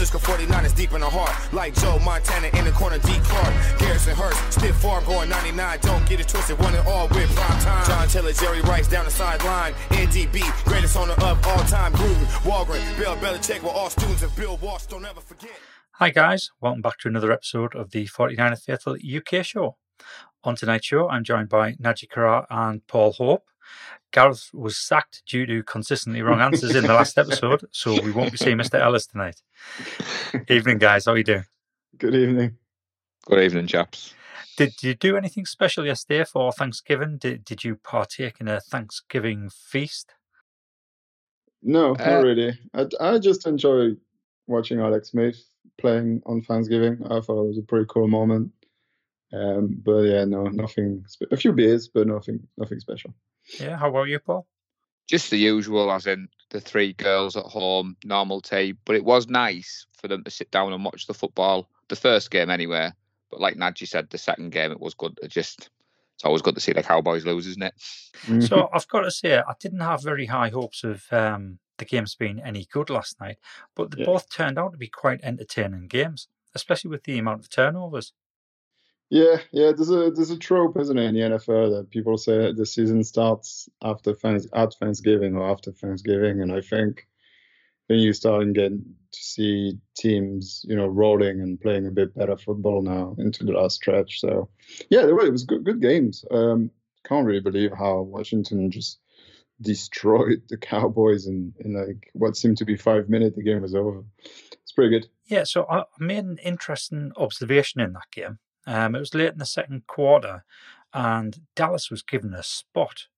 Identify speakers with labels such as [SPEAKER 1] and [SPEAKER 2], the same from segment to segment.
[SPEAKER 1] Francisco 49 is deep in the heart. Like Joe Montana in the corner, D. Clark. Garrison Hearst, stiff farm going 99. Don't get it twisted, one and all with prime time. John Taylor, Jerry Rice down the sideline. NDB, greatest owner of all time. Gruden, Holmgren, Bill Belichick were all students of Bill Walsh. Don't ever forget.
[SPEAKER 2] Hi, guys. Welcome back to another episode of the 49er Faithful UK show. On tonight's show, I'm joined by Naji Karar and Paul Hope. Gareth was sacked due to consistently wrong answers in the last episode, so we won't be seeing Mr. Ellis tonight. Evening, guys. How are you doing?
[SPEAKER 3] Good evening.
[SPEAKER 4] Good evening, chaps.
[SPEAKER 2] Did you do anything special yesterday for Thanksgiving? Did Did you partake in a Thanksgiving feast?
[SPEAKER 3] No,
[SPEAKER 4] Uh,
[SPEAKER 3] not really. I, I just enjoy watching Alex Smith playing on Thanksgiving. I thought it was a pretty cool moment. Um, but yeah, no, nothing. A few beers, but nothing, nothing special.
[SPEAKER 2] Yeah. How about you, Paul?
[SPEAKER 4] Just the usual, as in the three girls at home, normal tea. But it was nice for them to sit down and watch the football, the first game anyway. But like Nadji said, the second game, it was good. It just, it's always good to see the Cowboys lose, isn't it?
[SPEAKER 2] So I've got to say, I didn't have very high hopes of um, the games being any good last night, but they
[SPEAKER 3] Yeah.
[SPEAKER 2] both turned out to be quite entertaining games, especially with the amount of turnovers.
[SPEAKER 3] Yeah, yeah. There's a there's a trope, isn't it, in the NFL that people say the season starts after thanks at Thanksgiving or after Thanksgiving, and I think then you start and get to see teams, you know, rolling and playing a bit better football now into the last stretch. So yeah, they were, it was good good games. Um, can't really believe how Washington just destroyed the Cowboys in in like what seemed to be five minutes. The game was over. It's pretty good.
[SPEAKER 2] Yeah, so I I made an interesting observation in that game. Um, it was late in the second quarter, and Dallas was given a spot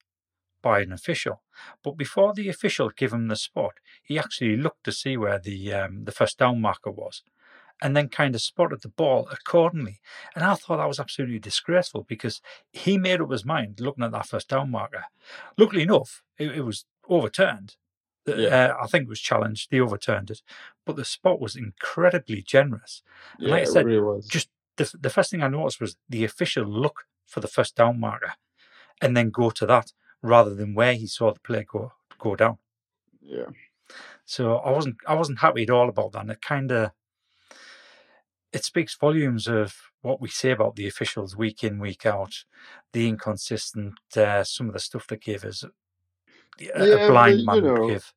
[SPEAKER 2] by an official. But before the official gave him the spot, he actually looked to see where the um, the first down marker was, and then kind of spotted the ball accordingly. And I thought that was absolutely disgraceful because he made up his mind looking at that first down marker. Luckily enough, it, it was overturned. Uh, I think it was challenged. They overturned it, but the spot was incredibly generous. And
[SPEAKER 3] Yeah,
[SPEAKER 2] like I
[SPEAKER 3] it
[SPEAKER 2] said,
[SPEAKER 3] really was.
[SPEAKER 2] just the, the first thing I noticed was the official look for the first down marker and then go to that rather than where he saw the play go go down.
[SPEAKER 3] yeah.
[SPEAKER 2] So I wasn't I wasn't happy at all about that. And it kind of it speaks volumes of what we say about the officials week in week out, the inconsistent uh, some of the stuff they give us. A,
[SPEAKER 3] Yeah,
[SPEAKER 2] a
[SPEAKER 3] but,
[SPEAKER 2] blind
[SPEAKER 3] you
[SPEAKER 2] man
[SPEAKER 3] know,
[SPEAKER 2] give.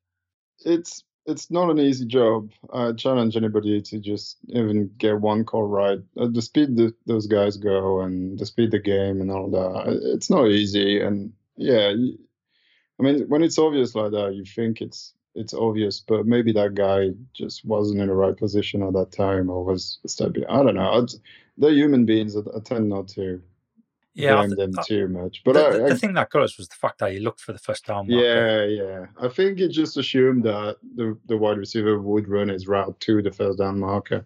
[SPEAKER 3] it's it's not an easy job. I challenge anybody to just even get one call right. At the speed that those guys go and the speed the game and all that, uh, it's not easy. And yeah, I mean, when it's obvious like that, you think it's it's obvious, but maybe that guy just wasn't in the right position at that time or was stepping. I don't know. They're human beings. I, I uh, tend not to
[SPEAKER 2] Yeah, I
[SPEAKER 3] blame
[SPEAKER 2] th-
[SPEAKER 3] them
[SPEAKER 2] I-
[SPEAKER 3] too much. But
[SPEAKER 2] the,
[SPEAKER 3] I,
[SPEAKER 2] the,
[SPEAKER 3] I
[SPEAKER 2] the thing that got us was the fact that he looked for the first down marker.
[SPEAKER 3] yeah, yeah. I think it just assumed that the, the wide receiver would run his route to the first down marker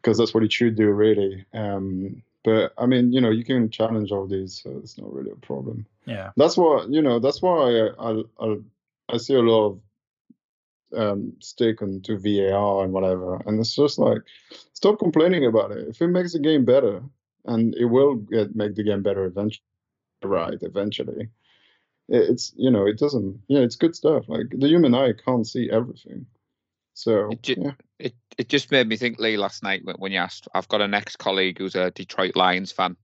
[SPEAKER 3] because that's what he should do, really. Um, but I mean, you know, you can challenge all these, so it's not really a problem.
[SPEAKER 2] yeah.
[SPEAKER 3] That's what you know. That's why I I, I, I see a lot of um, stick onto VAR and whatever, and it's just like stop complaining about it. If it makes the game better, and it will get, make the game better eventually, right? Eventually, it's you know it doesn't yeah it's good stuff like the human eye can't see everything so
[SPEAKER 4] It ju-
[SPEAKER 3] yeah
[SPEAKER 4] It it just made me think, Lee, last night when, when you asked. I've got an ex colleague who's a Detroit Lions fan,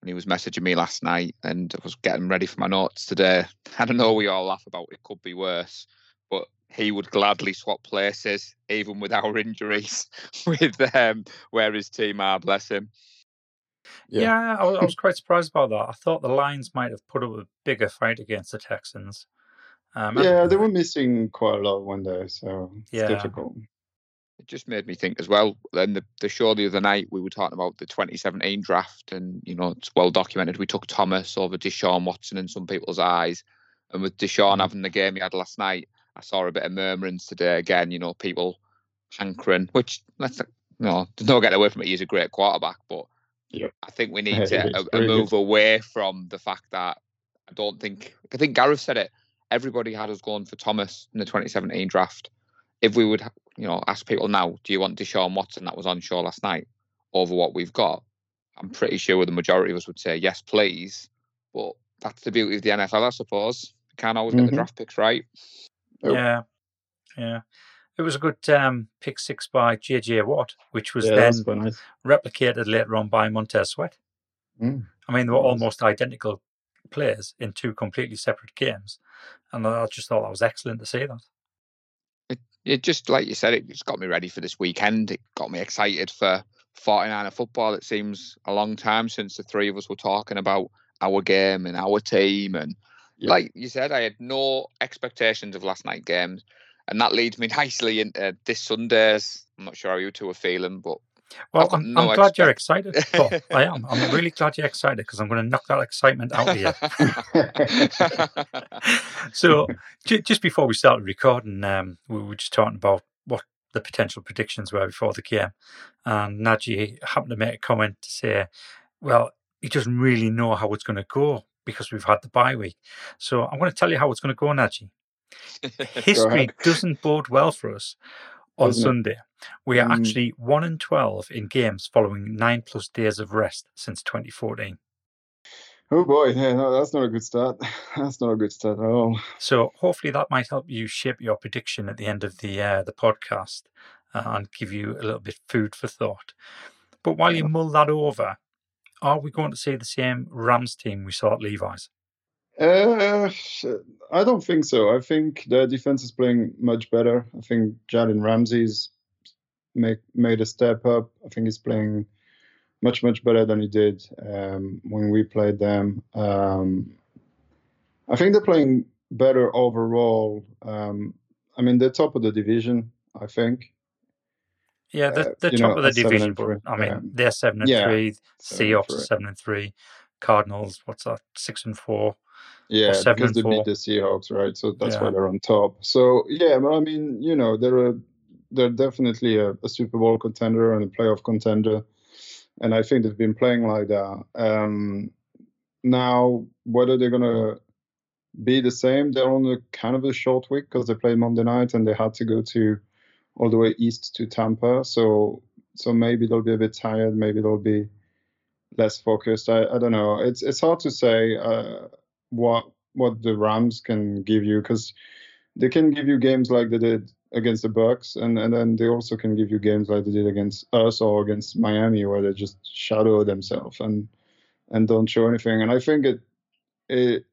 [SPEAKER 4] and he was messaging me last night, and I was getting ready for my notes today. I don't know we all laugh about it could be worse, but he would gladly swap places, even with our injuries, with um, where his team are. Bless him.
[SPEAKER 3] Yeah.
[SPEAKER 2] Yeah, I, was- I was quite surprised about that. I thought the Lions might have put up a bigger fight against the Texans. Um,
[SPEAKER 3] yeah they were missing quite a lot one day so it's
[SPEAKER 2] Yeah.
[SPEAKER 3] difficult
[SPEAKER 4] It just made me think as well. Then the, the show the other night, we were talking about the 2017 draft, and you know it's well documented. We took Thomas over Deshaun Watson in some people's eyes, and with Deshaun
[SPEAKER 3] Mhm.
[SPEAKER 4] having the game he had last night, I saw a bit of murmurings today. Again, you know, people hankering, which let's you know, there's no getting away from it. He's a great quarterback, but
[SPEAKER 3] Yep.
[SPEAKER 4] I think we need to a, a
[SPEAKER 3] very good.
[SPEAKER 4] move away from the fact that I don't think I think Gareth said it. Everybody had us going for Thomas in the 2017 draft. If we would, ha- you know, ask people now, do you want Deshaun Watson that was on show last night over what we've got? I'm pretty sure the majority of us would say yes, please. But that's the beauty of the NFL, I suppose. You can't always get
[SPEAKER 3] Mhm.
[SPEAKER 4] the draft picks right.
[SPEAKER 2] Yeah, yeah. It was a good um, pick six by JJ Watt, which was
[SPEAKER 3] yeah,
[SPEAKER 2] then
[SPEAKER 3] that's quite nice.
[SPEAKER 2] replicated later on by Montez Sweat.
[SPEAKER 3] Mm.
[SPEAKER 2] I mean, they were almost identical players in two completely separate games, and I just thought that was excellent to see that.
[SPEAKER 4] it just like you said, it just got me ready for this weekend. It got me excited for 49er football. It seems a long time since the three of us were talking about our game and our team. And
[SPEAKER 3] Yeah.
[SPEAKER 4] like you said, I had no expectations of last night games. And that leads me nicely into this Sunday's. I'm not sure how you two are feeling, but
[SPEAKER 2] Well, I'm,
[SPEAKER 4] no
[SPEAKER 2] I'm glad you're excited. Paul. I am. I'm really glad you're excited because I'm going to knock that excitement out of you. so, j- just before we started recording, um, we were just talking about what the potential predictions were before the game, and Najee happened to make a comment to say, "Well, he doesn't really know how it's going to go because we've had the bye week." So, I'm going to tell you how it's going to go, Najee. History doesn't bode well for us on
[SPEAKER 3] it?
[SPEAKER 2] Sunday. We are
[SPEAKER 3] Mm.
[SPEAKER 2] actually one and twelve in games following nine plus days of rest since 2014.
[SPEAKER 3] Oh boy, yeah, no, that's not a good start. That's not a good start at all.
[SPEAKER 2] So hopefully that might help you shape your prediction at the end of the uh, the podcast uh, and give you a little bit food for thought. But while you mull that over, are we going to see the same Rams team we saw at Levi's?
[SPEAKER 3] Uh, I don't think so. I think the defense is playing much better. I think Jalen Ramsey's make made a step up. I think he's playing much much better than he did um, when we played them. Um, I think they're playing better overall. Um, I mean, they're top of the division. I think.
[SPEAKER 2] Yeah, they're,
[SPEAKER 3] Uh,
[SPEAKER 2] they're
[SPEAKER 3] you
[SPEAKER 2] top
[SPEAKER 3] know,
[SPEAKER 2] of the division, but I mean they're seven and
[SPEAKER 3] yeah,
[SPEAKER 2] three. Seahawks are seven and three. Cardinals, what's that? Six and four.
[SPEAKER 3] Yeah, because they beat the Seahawks, right? So that's
[SPEAKER 2] Yeah.
[SPEAKER 3] why they're on top. So yeah, but I mean, you know, they're a, they're definitely a, a Super Bowl contender and a playoff contender, and I think they've been playing like that. Um, now, whether they're gonna be the same, they're on a kind of a short week because they played Monday night and they had to go to all the way east to Tampa. So so maybe they'll be a bit tired. Maybe they'll be less focused. I, I don't know. It's it's hard to say uh, what what the Rams can give you because they can give you games like they did against the Bucks, and and then they also can give you games like they did against us or against Miami, where they just shadow themselves and and don't show anything. And I think it it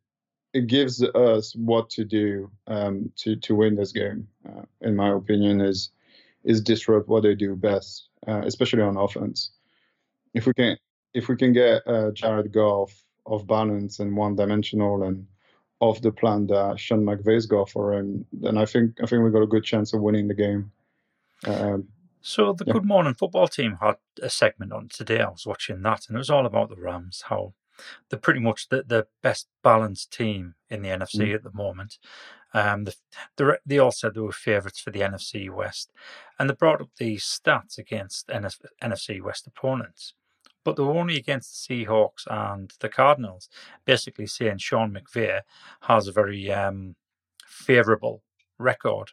[SPEAKER 3] it gives us what to do um, to to win this game. Uh, in my opinion, is is disrupt what they do best, uh, especially on offense. If we can if we can get uh, Jared Goff off balance and one dimensional and off the plan that Sean McVay's got for him, then I think I think we got a good chance of winning the game. Um,
[SPEAKER 2] So the
[SPEAKER 3] Yeah.
[SPEAKER 2] Good Morning Football team had a segment on today. I was watching that, and it was all about the Rams. How they're pretty much the, the best balanced team in the NFC at the moment. Um, the, the, they all said they were favourites for the NFC West, and they brought up these stats against NF, NFC West opponents. But they were only against the Seahawks and the Cardinals, basically saying Sean McVay has a very um, favourable record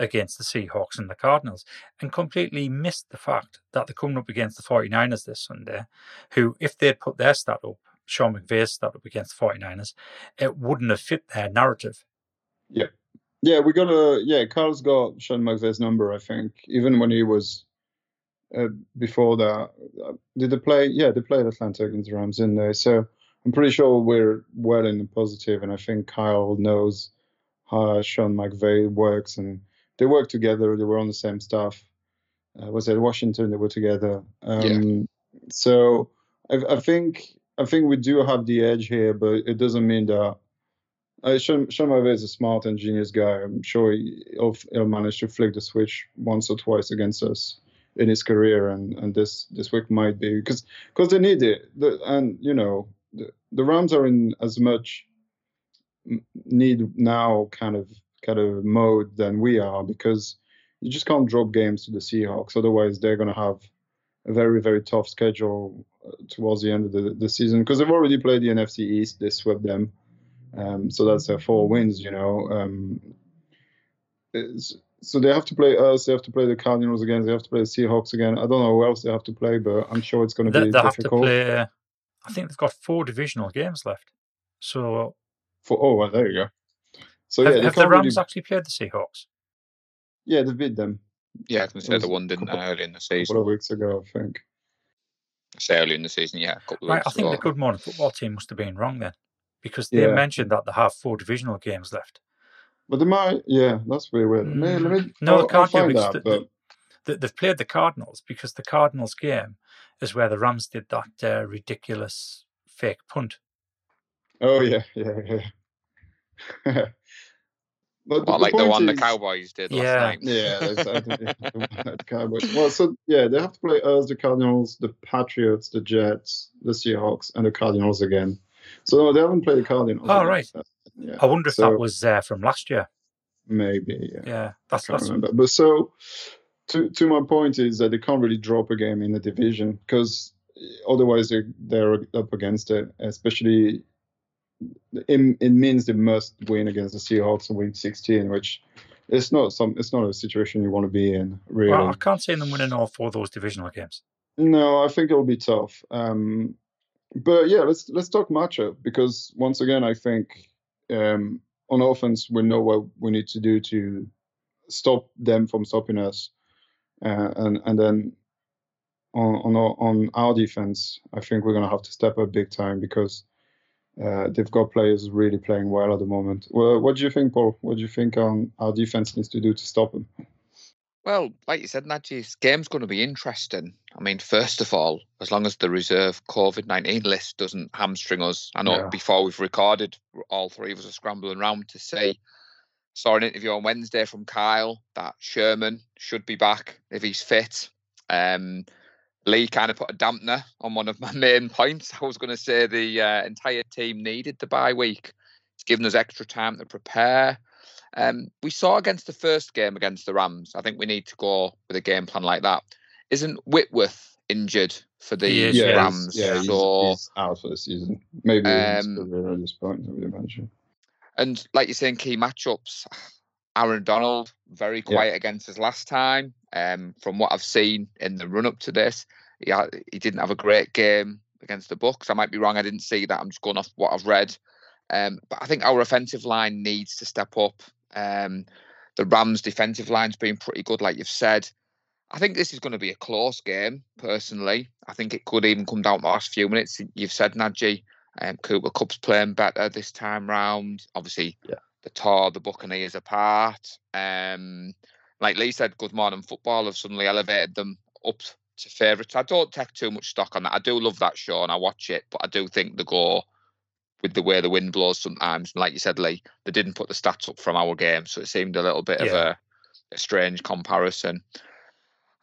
[SPEAKER 2] against the Seahawks and the Cardinals and completely missed the fact that they're coming up against the 49ers this Sunday, who, if they'd put their stat up, Sean McVay's stat up against the 49ers, it wouldn't have fit their narrative.
[SPEAKER 3] yeah, Yeah, we got a yeah. Kyle's got Sean McVay's number, I think, even when he was uh, before that. Uh, did they play? Yeah, they played Atlanta against the Rams in there. So I'm pretty sure we're well in the positive, and I think Kyle knows how Sean McVay works, and they work together. They were on the same staff. Uh, was it Washington? They were together. Um, So I, I think I think we do have the edge here, but it doesn't mean that. Uh, Sean, Sean McVay is a smart and genius guy. I'm sure he, he'll, he'll manage to flick the switch once or twice against us in his career, and, and this this week might be because because they need it. The, and you know the, the Rams are in as much need now kind of kind of mode than we are because you just can't drop games to the Seahawks. Otherwise, they're going to have a very very tough schedule uh, towards the end of the, the season because they've already played the NFC East. They swept them. Um, so that's their four wins, you know. Um, so they have to play us. They have to play the Cardinals again. They have to play the Seahawks again. I don't know who else they have to play, but I'm sure it's going to
[SPEAKER 2] They,
[SPEAKER 3] be
[SPEAKER 2] they have to
[SPEAKER 3] difficult.
[SPEAKER 2] play, uh, I think they've got four divisional games left. So
[SPEAKER 3] For oh, well, there you go. So
[SPEAKER 2] have,
[SPEAKER 3] yeah, they
[SPEAKER 2] have the
[SPEAKER 3] can't really-
[SPEAKER 2] Rams actually played the Seahawks?
[SPEAKER 3] Yeah, they beat them
[SPEAKER 4] Yeah, I can say the one didn't early in the season.
[SPEAKER 3] a couple of weeks ago, I think.
[SPEAKER 4] Say early in the season, yeah, a couple of
[SPEAKER 2] Right,
[SPEAKER 4] weeks
[SPEAKER 2] I think the. Good Morning Football team must have been wrong then, because they
[SPEAKER 3] Yeah.
[SPEAKER 2] mentioned that they have four divisional games left.
[SPEAKER 3] But they might, yeah, that's very weird. May- let me,
[SPEAKER 2] No,
[SPEAKER 3] I'll,
[SPEAKER 2] they
[SPEAKER 3] I'll
[SPEAKER 2] can't do
[SPEAKER 3] find
[SPEAKER 2] because
[SPEAKER 3] out,
[SPEAKER 2] the-
[SPEAKER 3] but
[SPEAKER 2] They- They've played the Cardinals because the Cardinals game is where the Rams did that uh, ridiculous fake punt.
[SPEAKER 3] oh yeah, yeah, yeah. but
[SPEAKER 4] Well, like the
[SPEAKER 3] point
[SPEAKER 4] one the Cowboys did last
[SPEAKER 2] Yeah.
[SPEAKER 4] night.
[SPEAKER 3] Yeah, exactly. the Cowboys. Well, so yeah, they have to play us, the Cardinals, the Patriots, the Jets, the Seahawks, and the Cardinals again. So they haven't played the Cardinals.
[SPEAKER 2] Oh, right.
[SPEAKER 3] Yeah,
[SPEAKER 2] I wonder if
[SPEAKER 3] So-
[SPEAKER 2] that was uh, from last year.
[SPEAKER 3] maybe. Yeah.
[SPEAKER 2] Yeah, that's that's
[SPEAKER 3] remember. But so, to to my point is that they can't really drop a game in the division because otherwise they're they're up against it. Especially, it, it means they must win against the Seahawks in Week 16, which it's not some it's not a situation you want to be in really.
[SPEAKER 2] Well, I can't see them winning all four of those divisional games.
[SPEAKER 3] No, I think it'll be tough. Um, but yeah, let's let's talk matchup because once again, I think um, on offense we know what we need to do to stop them from stopping us, uh, and and then on on our, on our defense, I think we're gonna have to step up big time because uh, they've got players really playing well at the moment. Well, what do you think, Paul? What do you think um, our defense needs to do to stop them?
[SPEAKER 4] Well, like you said, this game's going to be interesting. I mean, first of all, as long as the reserve COVID 19 list doesn't hamstring us, I know
[SPEAKER 3] Yeah.
[SPEAKER 4] before we've recorded, all three of us are scrambling around to see. Saw an interview on Wednesday from Kyle that Sherman should be back if he's fit. Um, Lee kind of put a dampener on one of my main points. I was going to say the uh, entire team needed the bye week. It's given us extra time to prepare. Um, we saw against the first game against the Rams. I think we need to go with a game plan like that. Isn't Whitworth injured for the
[SPEAKER 2] He is,
[SPEAKER 3] yeah,
[SPEAKER 4] Rams?
[SPEAKER 3] he's, yeah, he's,
[SPEAKER 4] so,
[SPEAKER 3] he's out for the season. Maybe
[SPEAKER 4] Um,
[SPEAKER 3] at this point, I would imagine.
[SPEAKER 4] and like you're saying, key matchups. Aaron Donald very
[SPEAKER 3] Yeah.
[SPEAKER 4] quiet against us last time. Um, from what I've seen in the run up to this, he had, he didn't have a great game against the Bucks. I might be wrong. I didn't see that. I'm just going off what I've read. Um, but I think our offensive line needs to step up. Um, the Rams' defensive line's been pretty good, like you've said. I think this is going to be a close game, personally. I think it could even come down to the last few minutes. You've said, Najee, um, Cooper Kupp's playing better this time round. Obviously,
[SPEAKER 3] Yeah.
[SPEAKER 4] the tore the Buccaneers apart. Um, like Lee said, Good Morning Football have suddenly elevated them up to favourites. I don't take too much stock on that. I do love that show and I watch it, but I do think the go with the way the wind blows sometimes. And like you said, Lee, they didn't put the stats up from our game, so it seemed a little bit of a, a strange comparison.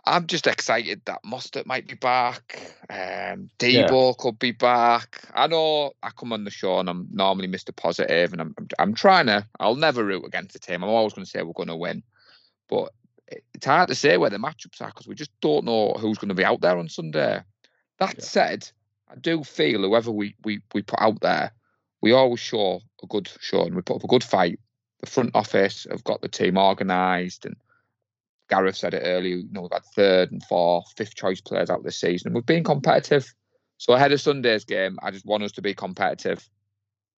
[SPEAKER 4] I'm just excited that Mostert might be back. Um, Debo could be back. I know I come on the show and I'm normally Mr. Positive, and I'm I'm, I'm trying to. I'll never root against the team. I'm always going to say we're going to win, but it's hard to say where the matchups are because we just don't know who's going to be out there on Sunday. That
[SPEAKER 3] Yeah.
[SPEAKER 4] said, I do feel whoever we, we we put out there, we always show a good show and we put up a good fight. The front office have got the team organised and Gareth said it earlier, you know, we've had third and fourth, fifth choice players out this season. We've been competitive. So ahead of Sunday's game, I just want us to be competitive.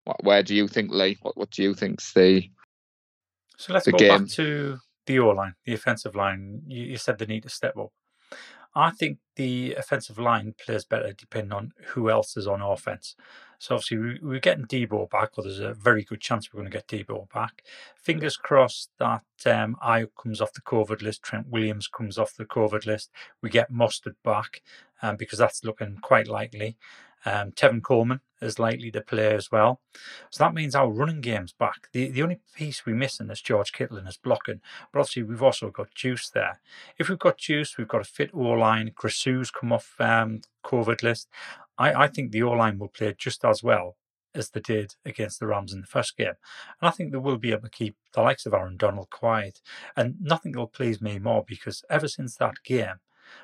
[SPEAKER 4] What, where do you think, Lee? What what do you think's the
[SPEAKER 2] So let's
[SPEAKER 4] The
[SPEAKER 2] go
[SPEAKER 4] game.
[SPEAKER 2] back to the O line, the offensive line. You, you said they need to step up. I think the offensive line plays better depending on who else is on offense. So obviously we, we're getting Debo back, or there's a very good chance we're going to get Debo back. Fingers crossed that um, comes off the COVID list, Trent Williams comes off the COVID list. We get Mostert back um, because that's looking quite likely. Um, Tevin Coleman is likely to play as well. So that means our running game's back. The the only piece we're missing is George Kittle and his blocking. But obviously we've also got Juice there. If we've got Juice, we've got a fit O line. Grasu's come off um, COVID list. I, I think the O line will play just as well as they did against the Rams in the first game. And I think they will be able to keep the likes of Aaron Donald quiet. And nothing will please me more because ever since that game,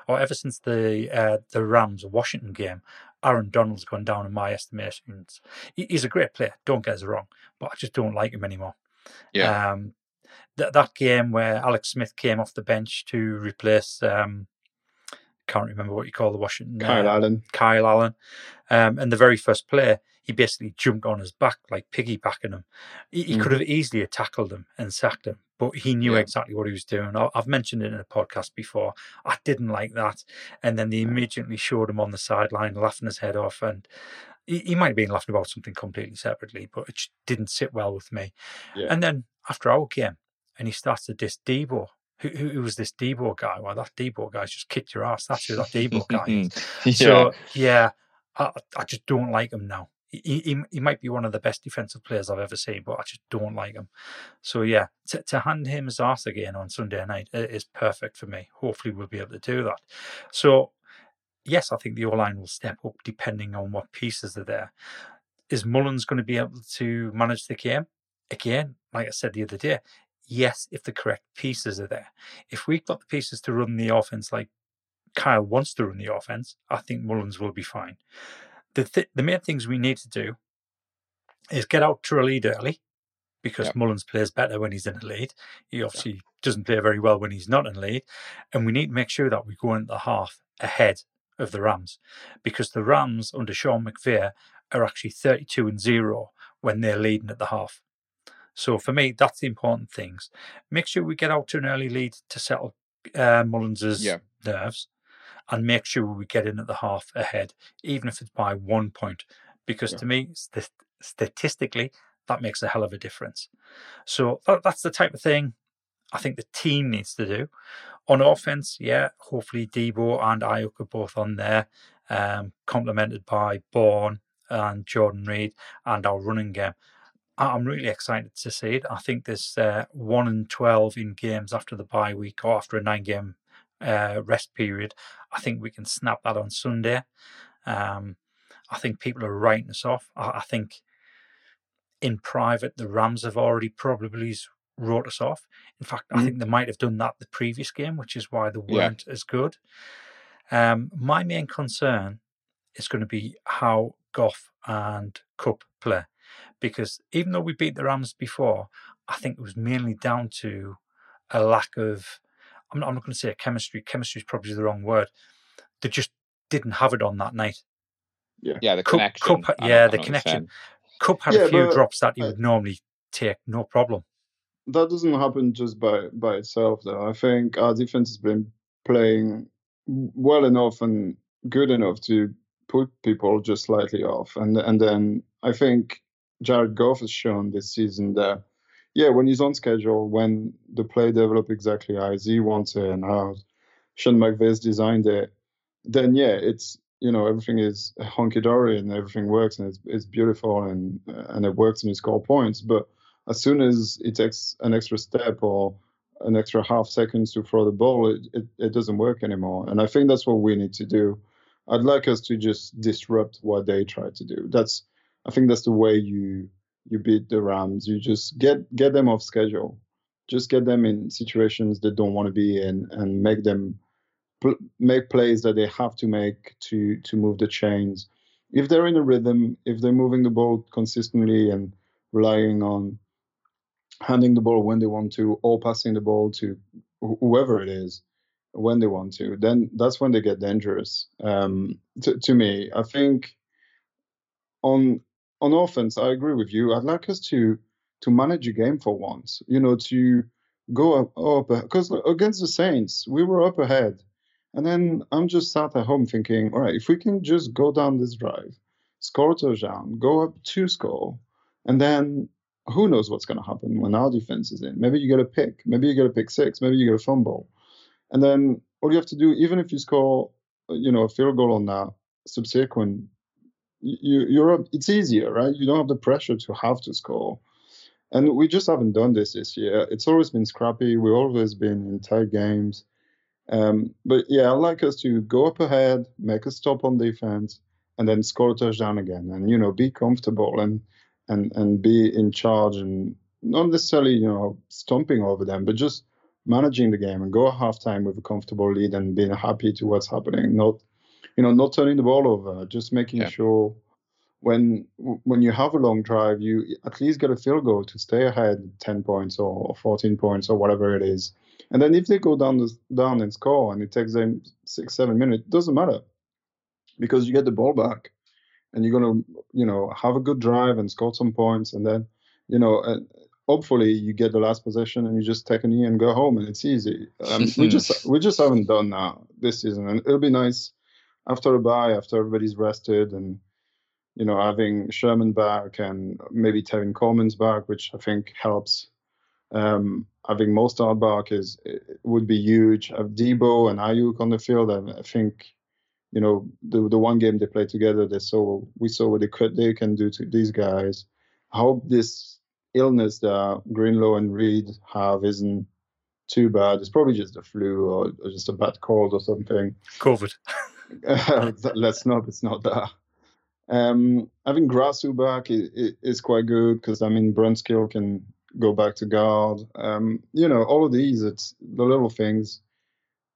[SPEAKER 2] or ever since the uh, the Rams Washington game, Aaron Donald's gone down in my estimations. He's a great player, don't get us wrong, but I just don't like him anymore.
[SPEAKER 4] Yeah.
[SPEAKER 2] Um, that that game where Alex Smith came off the bench to replace um, can't remember what you call the Washington
[SPEAKER 3] Kyle
[SPEAKER 2] uh,
[SPEAKER 3] Allen.
[SPEAKER 2] Kyle Allen, um, and the very first play he basically jumped on his back like piggybacking him. He, he
[SPEAKER 3] Mm.
[SPEAKER 2] could have easily tackled him and sacked him, but he knew
[SPEAKER 4] Yeah.
[SPEAKER 2] exactly what he was doing. I- I've mentioned it in a podcast before. I didn't like that, and then they immediately showed him on the sideline laughing his head off, and he, he might have been laughing about something completely separately, but it just didn't sit well with me.
[SPEAKER 3] Yeah.
[SPEAKER 2] And then after our game, and he starts to diss Debo. Who, who, who was this Debo guy? Well, that Debo guy's just kicked your ass. That's who that Debo guy is.
[SPEAKER 4] yeah.
[SPEAKER 2] So yeah, I, I just don't like him now. He, he he might be one of the best defensive players I've ever seen, but I just don't like him. So yeah, to, to hand him his ass again on Sunday night is perfect for me. Hopefully, we'll be able to do that. So yes, I think the O line will step up depending on what pieces are there. Is Mullens going to be able to manage the game again? Like I said the other day, yes, if the correct pieces are there. If we've got the pieces to run the offense like Kyle wants to run the offense, I think Mullens will be fine. The th- the main things we need to do is get out to a lead early because
[SPEAKER 4] Yep.
[SPEAKER 2] Mullens plays better when he's in a lead. He obviously doesn't play very well when he's not in a lead. And we need to make sure that we go into the half ahead of the Rams because the Rams under Sean McVay are actually 32 and 0 when they're leading at the half. So for me, that's the important things. Make sure we get out to an early lead to settle uh, Mullens's
[SPEAKER 4] Yeah.
[SPEAKER 2] nerves and make sure we get in at the half ahead, even if it's by one point. Because
[SPEAKER 3] Yeah.
[SPEAKER 2] to me, st- statistically, that makes a hell of a difference. So that, that's the type of thing I think the team needs to do. On offense, yeah, hopefully Debo and Aiyuk are both on there, um, complemented by Bourne and Jordan Reed and our running game. I'm really excited to see it. I think there's uh, one and twelve in games after the bye week or after a nine game uh, rest period. I think we can snap that on Sunday. Um, I think people are writing us off. I, I think in private the Rams have already probably wrote us off. In fact, I
[SPEAKER 3] Mm.
[SPEAKER 2] think they might have done that the previous game, which is why they weren't as good. Um, my main concern is going to be how Goff and Kupp play, because even though we beat the Rams before, I think it was mainly down to a lack of. I'm not, I'm not going to say chemistry. Chemistry is probably the wrong word. They just didn't have it on that night.
[SPEAKER 4] Yeah, yeah, the
[SPEAKER 2] Kupp-
[SPEAKER 4] connection. Kupp-
[SPEAKER 2] yeah, the
[SPEAKER 4] know what you're
[SPEAKER 2] connection. Kupp had
[SPEAKER 3] Yeah,
[SPEAKER 2] a few
[SPEAKER 3] but
[SPEAKER 2] drops that he
[SPEAKER 3] I-
[SPEAKER 2] would normally take, no problem.
[SPEAKER 3] that doesn't happen just by by itself though i think our defense has been playing well enough and good enough to put people just slightly off and and then i think jared goff has shown this season that yeah when he's on schedule when the play develop exactly as he wants it and how sean mcvay's designed it then yeah it's you know everything is hunky-dory and everything works and it's, it's beautiful and uh, and it works and you score points but as soon as it takes an extra step or an extra half seconds to throw the ball, it, it, it doesn't work anymore. And I think that's what we need to do. I'd like us to just disrupt what they try to do. That's I think that's the way you you beat the Rams. You just get get them off schedule. Just get them in situations they don't want to be in and make them pl- make plays that they have to make to to move the chains. If they're in a rhythm, if they're moving the ball consistently and relying on handing the ball when they want to or passing the ball to wh- whoever it is when they want to, then that's when they get dangerous. Um, to, to me, I think on on offense, I agree with you. I'd like us to to manage a game for once. You know, to go up up because against the Saints, we were up ahead, and then I'm just sat at home thinking, all right, if we can just go down this drive, score touchdown, go up two score, and then who knows what's going to happen when our defense is in. Maybe you get a pick, maybe you get a pick six, maybe you get a fumble, and then all you have to do, even if you score, uh, you know, a field goal on that subsequent, you you're up. It's easier, right? You don't have the pressure to have to score, and we just haven't done this this year. It's always been scrappy. We've always been in tight games. Um, but yeah, I'd like us to go up ahead, make a stop on defense, and then score a touchdown again, and you know, be comfortable and and and be in charge and not necessarily you know stomping over them, but just managing the game and go at halftime with a comfortable lead and being happy to what's happening. Not you know not turning the ball over, just making
[SPEAKER 4] Yeah.
[SPEAKER 3] sure when when you have a long drive, you at least get a field goal to stay ahead 10 points or 14 points or whatever it is. And then if they go down the, down and score and it takes them six seven minutes, it doesn't matter because you get the ball back and you're gonna you know have a good drive and score some points, and then you know. Uh, hopefully you get the last possession and you just take a knee and go home and it's easy. Um, we just we just haven't done that this season, and it'll be nice after a bye, after everybody's rested, and you know having Sherman back and maybe Tevin Coleman's back, which I think helps. Um, having Mostert back is would be huge. Have Debo and Aiyuk on the field, and I think you know the the one game they played together, they saw we saw what they could they can do to these guys. I hope this illness that Greenlaw and Reed have isn't too bad. It's probably just a flu or, or just a bad cold or something.
[SPEAKER 2] COVID.
[SPEAKER 3] Let's not. It's not that. Um, having Grasu back is, is quite good because I mean Brunskill can go back to guard. Um, you know, all of these, it's the little things.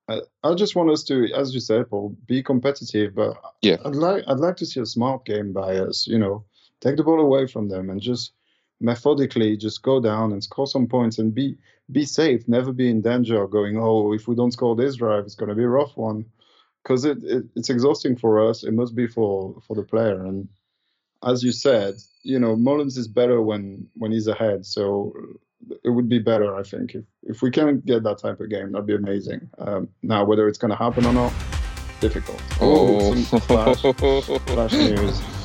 [SPEAKER 3] I, I just want us to, as you said, Paul, be competitive. But
[SPEAKER 4] yeah,
[SPEAKER 3] I'd like I'd like to see a smart game by us. You know, take the ball away from them and just methodically just go down and score some points and be be safe. Never be in danger going, oh, if we don't score this drive, it's going to be a rough one. Because it, it, it's exhausting for us. It must be for for the player. And as you said, you know, Mullens is better when when he's ahead. So it would be better, I think, if if we can get that type of game, that'd be amazing. Um, now, whether it's going to happen or not, difficult.
[SPEAKER 4] Oh,
[SPEAKER 3] flash, flash news.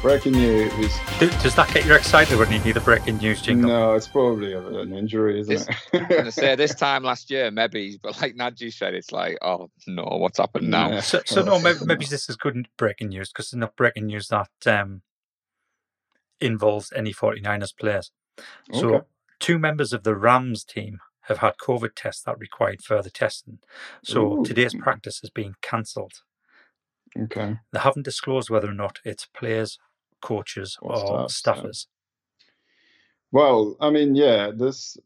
[SPEAKER 3] Breaking news.
[SPEAKER 2] Does that get you excited when you hear the breaking news jingle?
[SPEAKER 3] No, it's probably an injury, isn't
[SPEAKER 4] This-
[SPEAKER 3] it?
[SPEAKER 4] I'm gonna say this time last year, maybe, but like Nadji said, it's like, oh no, what's happened now?
[SPEAKER 3] Yeah.
[SPEAKER 2] So, so no, maybe, maybe this is good breaking news because it's not breaking news that um, involves any 49ers players. So,
[SPEAKER 3] Okay.
[SPEAKER 2] two members of the Rams team have had COVID tests that required further testing. So,
[SPEAKER 3] Ooh.
[SPEAKER 2] today's practice has been cancelled.
[SPEAKER 3] Okay.
[SPEAKER 2] They haven't disclosed whether or not it's players, coaches,
[SPEAKER 3] Or
[SPEAKER 2] or,
[SPEAKER 3] staff, yeah. Well, I mean, yeah, this.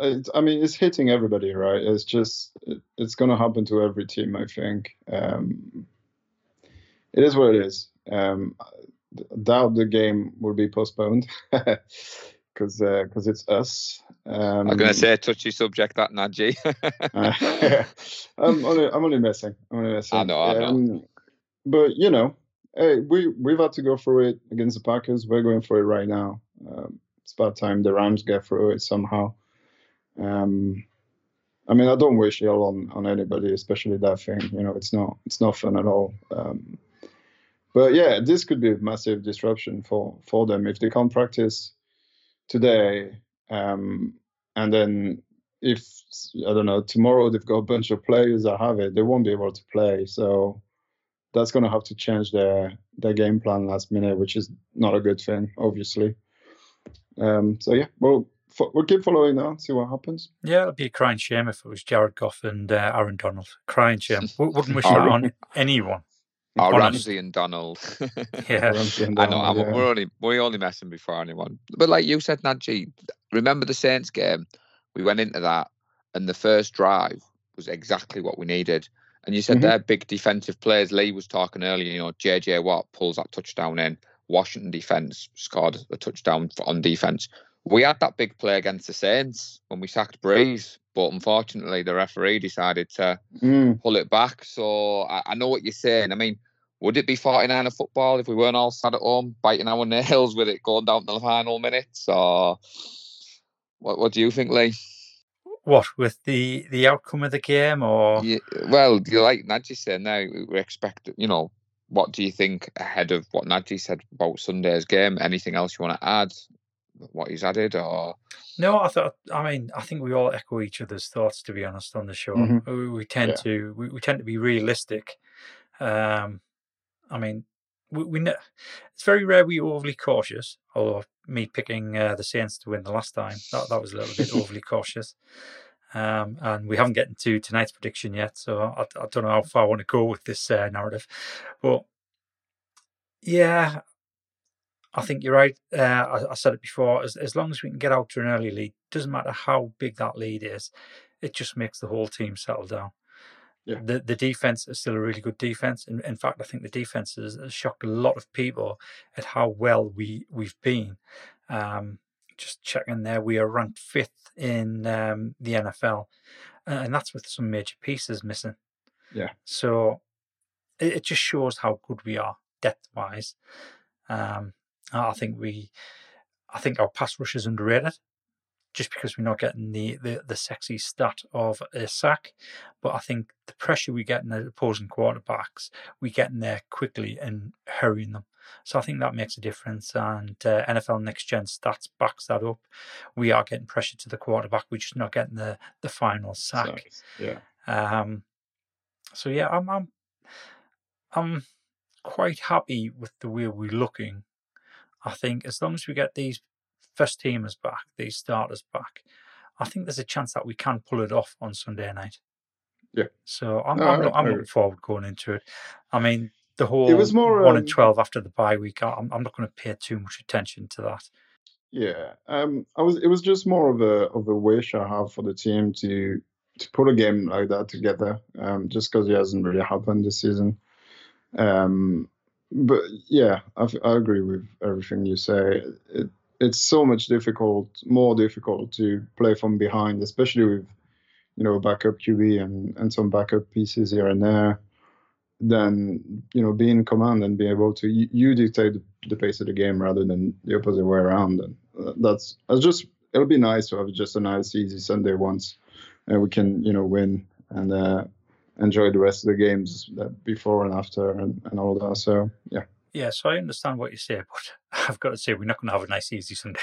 [SPEAKER 3] It, I mean, it's hitting everybody, right? It's just, it, it's going to happen to every team, I think. Um, it is what it is. Um, I doubt the game will be postponed because because it's us. Um,
[SPEAKER 4] I'm gonna say a touchy subject that Nadji.
[SPEAKER 3] Uh, I'm only I'm only messing. I'm only messing.
[SPEAKER 4] I know, I know.
[SPEAKER 3] Um, but you know, hey, we we've had to go through it against the Packers. We're going through it right now. Um, it's about time the Rams get through it somehow. Um, I mean, I don't wish ill on on anybody, especially that thing. You know, it's not it's not fun at all. Um, but yeah, this could be a massive disruption for for them if they can't practice today. Um, and then if I don't know tomorrow they've got a bunch of players that have it, they won't be able to play. So that's going to have to change their their game plan last minute, which is not a good thing, obviously. Um, so yeah, we'll fo- we'll keep following that, see what happens.
[SPEAKER 2] Yeah, it'd be a crying shame if it was Jared Goff and uh, Aaron Donald. Crying shame. W- wouldn't wish
[SPEAKER 4] Oh,
[SPEAKER 2] that on anyone.
[SPEAKER 4] Or
[SPEAKER 2] Honest.
[SPEAKER 4] Ramsey and Donald.
[SPEAKER 2] Yeah.
[SPEAKER 3] Ramsey and
[SPEAKER 4] I know.
[SPEAKER 3] Donald,
[SPEAKER 4] I'm,
[SPEAKER 3] yeah.
[SPEAKER 4] We're only we're only messing before anyone. But like you said, Nadji, remember the Saints game? We went into that, and the first drive was exactly what we needed. And you said
[SPEAKER 3] Mhm.
[SPEAKER 4] they're big defensive players. Lee was talking earlier. You know, JJ Watt pulls that touchdown in. Washington defense scored a touchdown on defense. We had that big play against the Saints when we sacked Brees, but unfortunately the referee decided to
[SPEAKER 3] Mm,
[SPEAKER 4] pull it back. So I, I know what you're saying. I mean, would it be 49er football if we weren't all sat at home biting our nails with it going down to the final minutes? Or what, what do you think, Lee?
[SPEAKER 2] What with the the outcome of the game, or
[SPEAKER 4] Yeah, well, you like Nadji said now, we expect, you know, what do you think ahead of what Nadji said about Sunday's game? Anything else you want to add? What he's added, or
[SPEAKER 2] no? I thought. I mean, I think we all echo each other's thoughts. To be honest, on the show,
[SPEAKER 3] Mhm.
[SPEAKER 2] we, we tend
[SPEAKER 3] Yeah.
[SPEAKER 2] to we, we tend to be realistic. Um, I mean, we, we ne- it's very rare we are overly cautious. Although me picking uh, the Saints to win the last time, that that was a little bit overly cautious. Um, and we haven't gotten to tonight's prediction yet, so I, I don't know how far I want to go with this uh, narrative. But yeah, I think you're right. Uh, I, I said it before. As as long as we can get out to an early lead, doesn't matter how big that lead is, it just makes the whole team settle down.
[SPEAKER 3] Yeah.
[SPEAKER 2] The the defense is still a really good defense. In, in fact, I think the defense has, has shocked a lot of people at how well we we've been. Um, just checking there, we are ranked fifth in um, the NFL, uh, and that's with some major pieces missing.
[SPEAKER 3] Yeah.
[SPEAKER 2] So it, it just shows how good we are. depth wise. Um, I think we, I think our pass rush is underrated, just because we're not getting the, the, the sexy stat of a sack. But I think the pressure we get in the opposing quarterbacks, we get in there quickly and hurrying them. So I think that makes a difference. And uh, NFL Next Gen stats backs that up. We are getting pressure to the quarterback. We're just not getting the the final sack.
[SPEAKER 3] Yeah.
[SPEAKER 2] Um, so yeah, I'm I'm I'm quite happy with the way we're looking. I think as long as we get these first teamers back, these starters back, I think there's a chance that we can pull it off on Sunday night.
[SPEAKER 3] Yeah.
[SPEAKER 2] So I'm
[SPEAKER 3] No,
[SPEAKER 2] I'm,
[SPEAKER 3] I-
[SPEAKER 2] look- I'm looking forward going into it. I mean, the whole
[SPEAKER 3] It was more,
[SPEAKER 2] one
[SPEAKER 3] um,
[SPEAKER 2] and twelve after the bye week. I- I'm I'm not going to pay too much attention to that.
[SPEAKER 3] Yeah, um, I was. It was just more of a of a wish I have for the team to to put a game like that together. Um, just because it hasn't really happened this season. Um, but yeah, I agree with everything you say. It, it's so much difficult, more difficult to play from behind, especially with you know backup QB and and some backup pieces here and there. Than you know, be in command and be able to you, you dictate the, pace of the game rather than the opposite way around. And uh, that's just it'll be nice to have just a nice easy Sunday once, and we can you know win and uh, enjoy the rest of the games before and after and, and all that. So yeah.
[SPEAKER 2] Yeah, so I understand what you say, but I've got to say we're not going to have a nice easy Sunday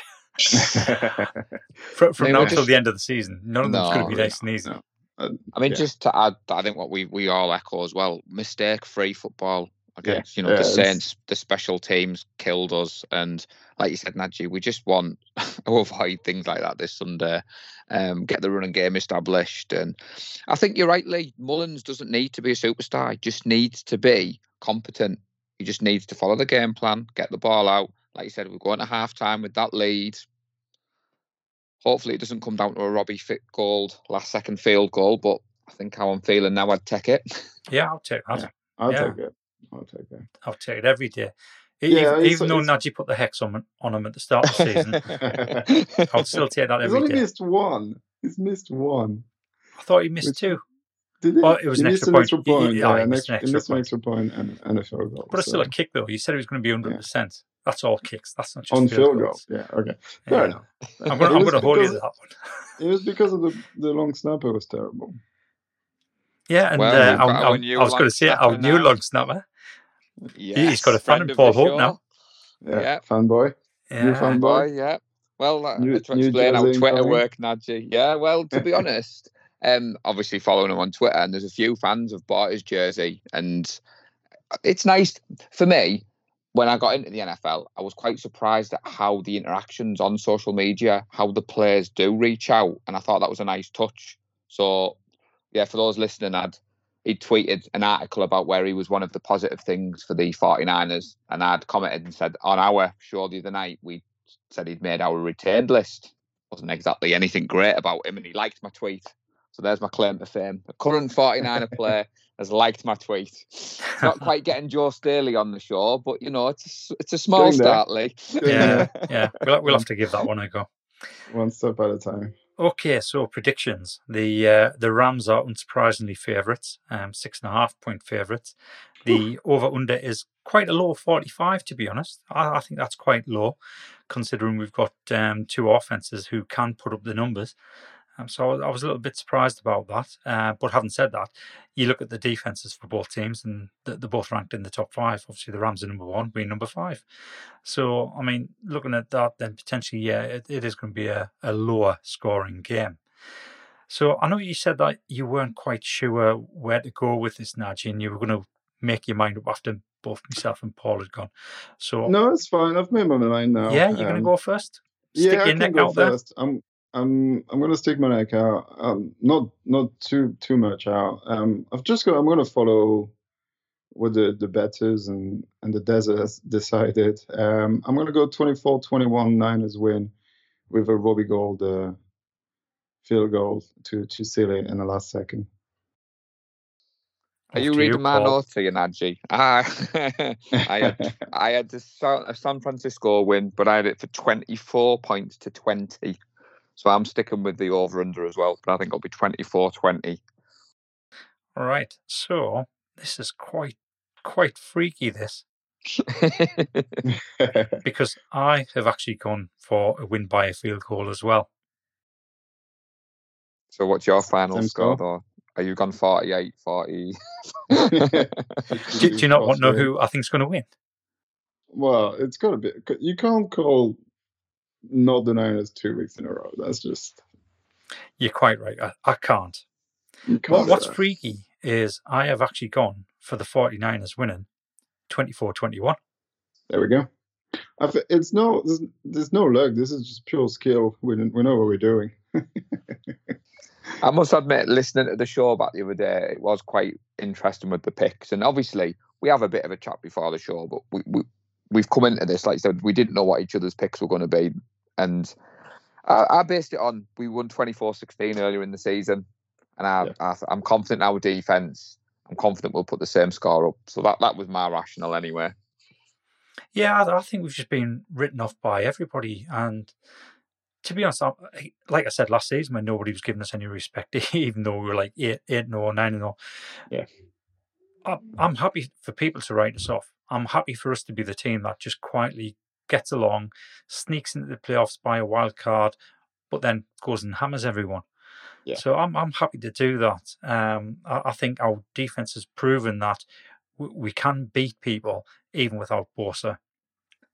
[SPEAKER 2] from, from now
[SPEAKER 4] we'll
[SPEAKER 2] until
[SPEAKER 4] just-
[SPEAKER 2] the end of the season. None of them's going to be
[SPEAKER 4] No,
[SPEAKER 2] nice and easy.
[SPEAKER 3] no.
[SPEAKER 4] I mean,
[SPEAKER 3] Yeah.
[SPEAKER 4] just to add, I think what we we all echo as well: mistake-free football against you know
[SPEAKER 3] Yeah,
[SPEAKER 4] the
[SPEAKER 3] it's-
[SPEAKER 4] Saints. The special teams killed us, and like you said, Najee, we just want to avoid things like that this Sunday. Um, get the running game established, and I think you're right, Lee. Mullens doesn't need to be a superstar; he just needs to be competent. He just needs to follow the game plan, get the ball out. Like you said, we're going to half time with that lead. Hopefully, it doesn't come down to a Robbie Fit Gould last second field goal, but I think how I'm feeling now, I'd take it.
[SPEAKER 2] Yeah, I'll take that.
[SPEAKER 3] Yeah. I'll
[SPEAKER 2] Yeah.
[SPEAKER 3] take it. I'll take it.
[SPEAKER 2] I'll take it every day.
[SPEAKER 3] Yeah,
[SPEAKER 2] even,
[SPEAKER 3] it's-
[SPEAKER 2] even though
[SPEAKER 3] it's-
[SPEAKER 2] Najee put the hex on, on him at the start of the season, I'll still take that
[SPEAKER 3] He's only
[SPEAKER 2] day.
[SPEAKER 3] missed one. He's missed one.
[SPEAKER 2] I thought he missed
[SPEAKER 3] Which-
[SPEAKER 2] two,
[SPEAKER 3] Did he?
[SPEAKER 2] Oh, it was
[SPEAKER 3] he
[SPEAKER 2] an
[SPEAKER 3] missed
[SPEAKER 2] extra
[SPEAKER 3] an
[SPEAKER 2] point.
[SPEAKER 3] extra
[SPEAKER 2] He- he-
[SPEAKER 3] point.
[SPEAKER 2] yeah,
[SPEAKER 3] yeah,
[SPEAKER 2] he
[SPEAKER 3] an
[SPEAKER 2] missed an
[SPEAKER 3] extra, he
[SPEAKER 2] extra point.
[SPEAKER 3] extra point and, and a field goal.
[SPEAKER 2] but it's still a kick though. You said it was going to be 100%. That's all kicks. That's not just
[SPEAKER 3] on
[SPEAKER 2] field
[SPEAKER 3] field goal.
[SPEAKER 2] goals.
[SPEAKER 3] Yeah, okay. Fair
[SPEAKER 2] Yeah.
[SPEAKER 3] enough.
[SPEAKER 2] I'm going
[SPEAKER 3] It
[SPEAKER 2] I'm
[SPEAKER 3] was
[SPEAKER 2] to hold you
[SPEAKER 3] because-
[SPEAKER 2] to that one.
[SPEAKER 3] It was because of the, the long snapper was terrible.
[SPEAKER 2] Yeah, and
[SPEAKER 4] Well,
[SPEAKER 2] uh,
[SPEAKER 4] we've
[SPEAKER 2] our,
[SPEAKER 4] got our
[SPEAKER 2] our-
[SPEAKER 4] new
[SPEAKER 2] I was going to say our
[SPEAKER 4] snapper
[SPEAKER 2] new
[SPEAKER 4] now.
[SPEAKER 2] long snapper. He's got a fan
[SPEAKER 4] friend
[SPEAKER 2] in Paul
[SPEAKER 4] the
[SPEAKER 2] Hope now.
[SPEAKER 3] Yeah,
[SPEAKER 4] Yeah.
[SPEAKER 3] fanboy.
[SPEAKER 2] Yeah.
[SPEAKER 3] fan
[SPEAKER 4] Boy,
[SPEAKER 3] boy.
[SPEAKER 4] yeah. Well, uh,
[SPEAKER 3] New-
[SPEAKER 4] to explain how Twitter
[SPEAKER 3] incoming.
[SPEAKER 4] work, Najee. Yeah, well, to be honest, um, obviously following him on Twitter, and there's a few fans have bought his jersey, and it's nice for me. When I got into the NFL, I was quite surprised at how the interactions on social media, how the players do reach out, and I thought that was a nice touch. So, yeah, for those listening, I'd he tweeted an article about where he was one of the positive things for the 49ers, and I'd commented and said on our show the other night we said he'd made our retained list. Wasn't exactly anything great about him, and he liked my tweet. So there's my claim to fame. A current 49er player has liked my tweet. Not quite getting Joe Staley on the show, but you know, it's a, s- it's a small
[SPEAKER 3] Getting there.
[SPEAKER 4] start, Lee.
[SPEAKER 2] Yeah, yeah. We'll, we'll have to give that one a go.
[SPEAKER 3] One step at a time.
[SPEAKER 2] Okay, so predictions. The uh, the Rams are unsurprisingly favourites, um, six and a half point favourites. The over under is quite a low forty five, to be honest. I, I think that's quite low, considering we've got um, two offenses who can put up the numbers. Um, so I was- a little bit surprised about that. Uh, but having said that, you look at the defenses for both teams, and they're both ranked in the top five. Obviously, the Rams are number one, we're number five. So, I mean, looking at that, then potentially, yeah, it, it is going to be a, a lower scoring game. So, I know you said that you weren't quite sure where to go with this, Najee, and you were going to make your mind up after both myself and Paul had gone. So,
[SPEAKER 3] No, it's fine. I've made my mind now.
[SPEAKER 2] yeah, you're going to
[SPEAKER 3] Um,
[SPEAKER 2] go first? Stick
[SPEAKER 3] yeah, I can
[SPEAKER 2] neck
[SPEAKER 3] go
[SPEAKER 2] out there?
[SPEAKER 3] first. I'm I'm I'm gonna stick my neck out. Um, not not too too much out. Um, I've just got. I'm gonna follow what the the betters and and the desert has decided. Um, I'm gonna go 24-21 Niners win with a Robbie Gould uh, field goal to to seal it in the last second.
[SPEAKER 4] Are you reading my
[SPEAKER 2] Paul.
[SPEAKER 4] notes here, Najee? I, I had I had the San, a San Francisco win, but I had it for 24 points to 20. So I'm sticking with the over under as well, but I think it'll be 24 20.
[SPEAKER 2] All right. So, this is quite quite freaky, this. because I have actually gone for a win by a field goal as well.
[SPEAKER 4] so what's your final
[SPEAKER 3] Same
[SPEAKER 4] score,
[SPEAKER 3] score.
[SPEAKER 4] though? Are you gone 48, 40?
[SPEAKER 2] Do, do you not want to know who I think's going to win?
[SPEAKER 3] Well, it's got to be. You can't call not the Niners two weeks in a row. That's just.
[SPEAKER 2] You're quite right. I, I can't.
[SPEAKER 3] Can't
[SPEAKER 2] What, what's
[SPEAKER 3] that.
[SPEAKER 2] freaky is I have actually gone for the 49ers winning 24 21.
[SPEAKER 3] There we go. I th- it's no, there's, there's no luck. This is just pure skill. We, we know what we're doing.
[SPEAKER 4] I must admit, listening to the show back the other day, it was quite interesting with the picks. And obviously, we have a bit of a chat before the show, but we, we we've come into this like I said, we didn't know what each other's picks were going to be, and I, I based it on we won 24-16 earlier in the season, and I,
[SPEAKER 3] Yeah.
[SPEAKER 4] I I'm confident our defense. I'm confident we'll put the same score up. So that that was my rationale anyway.
[SPEAKER 2] Yeah, I, I think we've just been written off by everybody. And to be honest, I, like I said last season, when nobody was giving us any respect, even though we were like 8 8 0, 9 0.
[SPEAKER 3] Yeah.
[SPEAKER 2] I, I'm happy for people to write us off. I'm happy for us to be the team that just quietly gets along, sneaks into the playoffs by a wild card, but then goes and hammers everyone.
[SPEAKER 3] Yeah.
[SPEAKER 2] So I'm I'm happy to do that. Um, I, I think our defense has proven that we, we can beat people even without Bosa.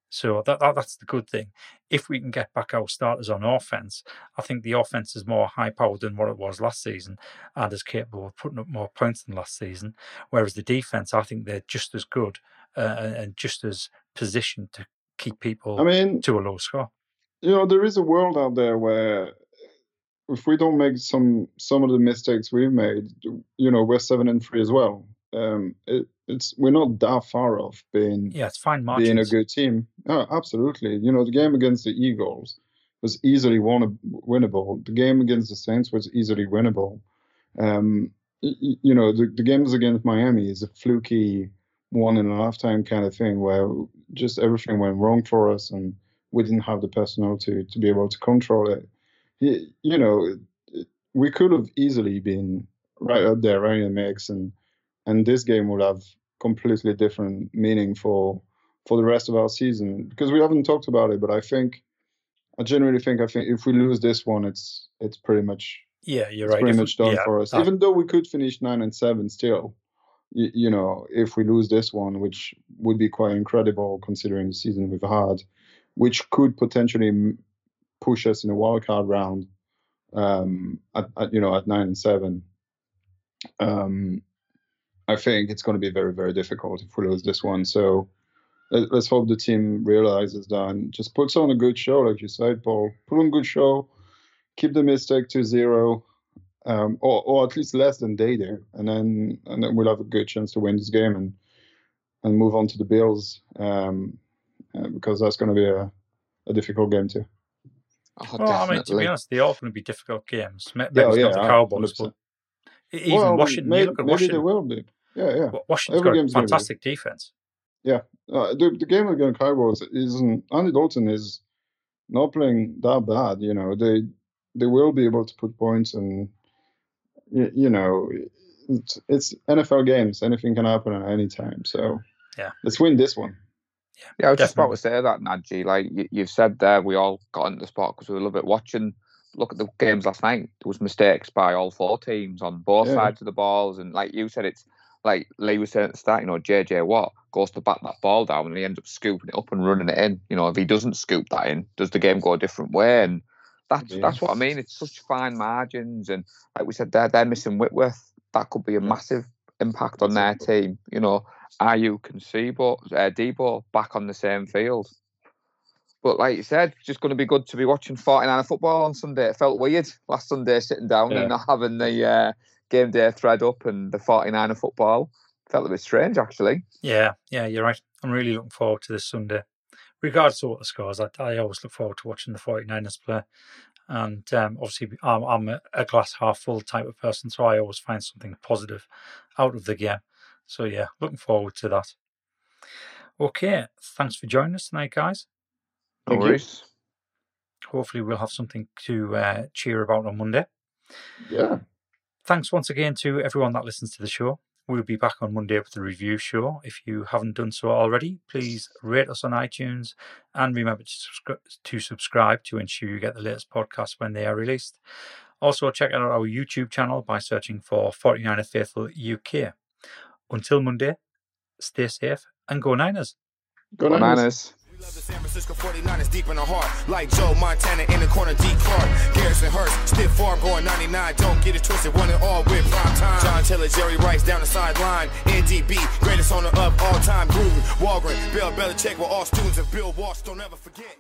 [SPEAKER 2] So that, that that's the good thing. If we can get back our starters on offense, I think the offense is more high powered than what it was last season and is capable of putting up more points than last season. Whereas the defense, I think they're just as good uh, and just as positioned to keep people
[SPEAKER 3] I mean,
[SPEAKER 2] to a low score.
[SPEAKER 3] you know, there is a world out there where if we don't make some some of the mistakes we've made, you know, we're seven and three as well. Um, it, it's we're not that far off being
[SPEAKER 2] Yeah, it's fine margins.
[SPEAKER 3] being a good team. Oh, absolutely. You know, the game against the Eagles was easily won- winnable. The game against the Saints was easily winnable. Um, you know, the, the games against Miami is a fluky one in a lifetime kind of thing where just everything went wrong for us and we didn't have the personnel to to be able to control it. You know, we could have easily been right up there, right in the mix, and and this game would have completely different meaning for for the rest of our season because we haven't talked about it. But I think, I generally think, I think if we lose this one, it's it's pretty much
[SPEAKER 2] yeah, you're right.
[SPEAKER 3] pretty
[SPEAKER 2] If-
[SPEAKER 3] much done
[SPEAKER 2] yeah,
[SPEAKER 3] for us.
[SPEAKER 2] that-
[SPEAKER 3] Even though we could finish nine and seven still, you, you know, if we lose this one, which would be quite incredible considering the season we've had, which could potentially push us in a wild card round, um, at, at you know at nine and seven. Um, I think it's going to be very very difficult if we lose this one. So. let- Let's hope the team realizes that and just puts on a good show, like you said, Paul. Put on a good show, keep the mistake to zero, um, or or at least less than they do, and then and then we'll have a good chance to win this game and and move on to the Bills, um, uh, because that's going to be a, a difficult game too.
[SPEAKER 4] Oh,
[SPEAKER 2] well, I mean, to be honest, they are going to be difficult games. Ma-
[SPEAKER 3] Yeah,
[SPEAKER 2] Maybe it's
[SPEAKER 3] yeah,
[SPEAKER 2] not the
[SPEAKER 3] uh,
[SPEAKER 2] Cowboys,
[SPEAKER 3] 100%.
[SPEAKER 2] but even
[SPEAKER 3] well,
[SPEAKER 2] Washington.
[SPEAKER 3] maybe,
[SPEAKER 2] you look at
[SPEAKER 3] maybe they will be. Yeah, yeah.
[SPEAKER 2] Washington's
[SPEAKER 3] Every
[SPEAKER 2] got a
[SPEAKER 3] game's gonna be.
[SPEAKER 2] fantastic defense.
[SPEAKER 3] Uh, the the game against Cowboys isn't Andy Dalton is not playing that bad. You know they they will be able to put points and you, you know it's, it's NFL games. Anything can happen at any time. So
[SPEAKER 2] Yeah.
[SPEAKER 3] let's win this one.
[SPEAKER 4] Yeah, I was just about
[SPEAKER 2] Definitely.
[SPEAKER 4] to say that, Nadji. Like you, you've said there, we all got into the spot because we were a little bit watching. Look at the games last night. There was mistakes by all four teams on both
[SPEAKER 3] Yeah.
[SPEAKER 4] sides of the balls, and like you said, it's like Lee was saying at the start. You know, JJ Watt goes to bat that ball down, and he ends up scooping it up and running it in. You know, if he doesn't scoop that in, does the game go a different way? And that's
[SPEAKER 3] Yeah.
[SPEAKER 4] that's what I mean. It's such fine margins, and like we said, they're they're missing Whitworth. That could be a massive impact on their team. You know, Aiyuk and Sebo, uh, Debo back on the same field. But like you said, just going to be good to be watching 49 football on Sunday. It felt weird last Sunday sitting down
[SPEAKER 3] Yeah.
[SPEAKER 4] and not having the uh, game day thread up and the 49 football. Felt a bit strange, actually.
[SPEAKER 2] Yeah, yeah, you're right. I'm really looking forward to this Sunday. Regardless of what the scores, I, I always look forward to watching the 49ers play. And um, obviously, I'm, I'm a, a glass half full type of person, so I always find something positive out of the game. So, yeah, looking forward to that. Okay, thanks for joining us tonight, guys.
[SPEAKER 4] No
[SPEAKER 3] Thank you.
[SPEAKER 4] worries.
[SPEAKER 2] Hopefully, we'll have something to uh, cheer about on Monday.
[SPEAKER 3] Yeah.
[SPEAKER 2] Thanks once again to everyone that listens to the show. We'll be back on Monday with the review show. If you haven't done so already, please rate us on iTunes and remember to, subscri- to subscribe to ensure you get the latest podcasts when they are released. Also, check out our YouTube channel by searching for 49er Faithful UK. Until Monday, stay safe and go Niners.
[SPEAKER 3] Go
[SPEAKER 4] Go
[SPEAKER 3] Niners.
[SPEAKER 4] Niners.
[SPEAKER 1] Love the San Francisco 49ers deep in the heart. Like Joe Montana in the corner, D. Clark. Garrison Hearst, stiff farm going 99. Don't get it twisted, one and all with prime time. John Taylor, Jerry Rice down the sideline. NDB, greatest owner of all time. Gruden, Holmgren, Bill Belichick were all students of Bill Walsh. Don't ever forget.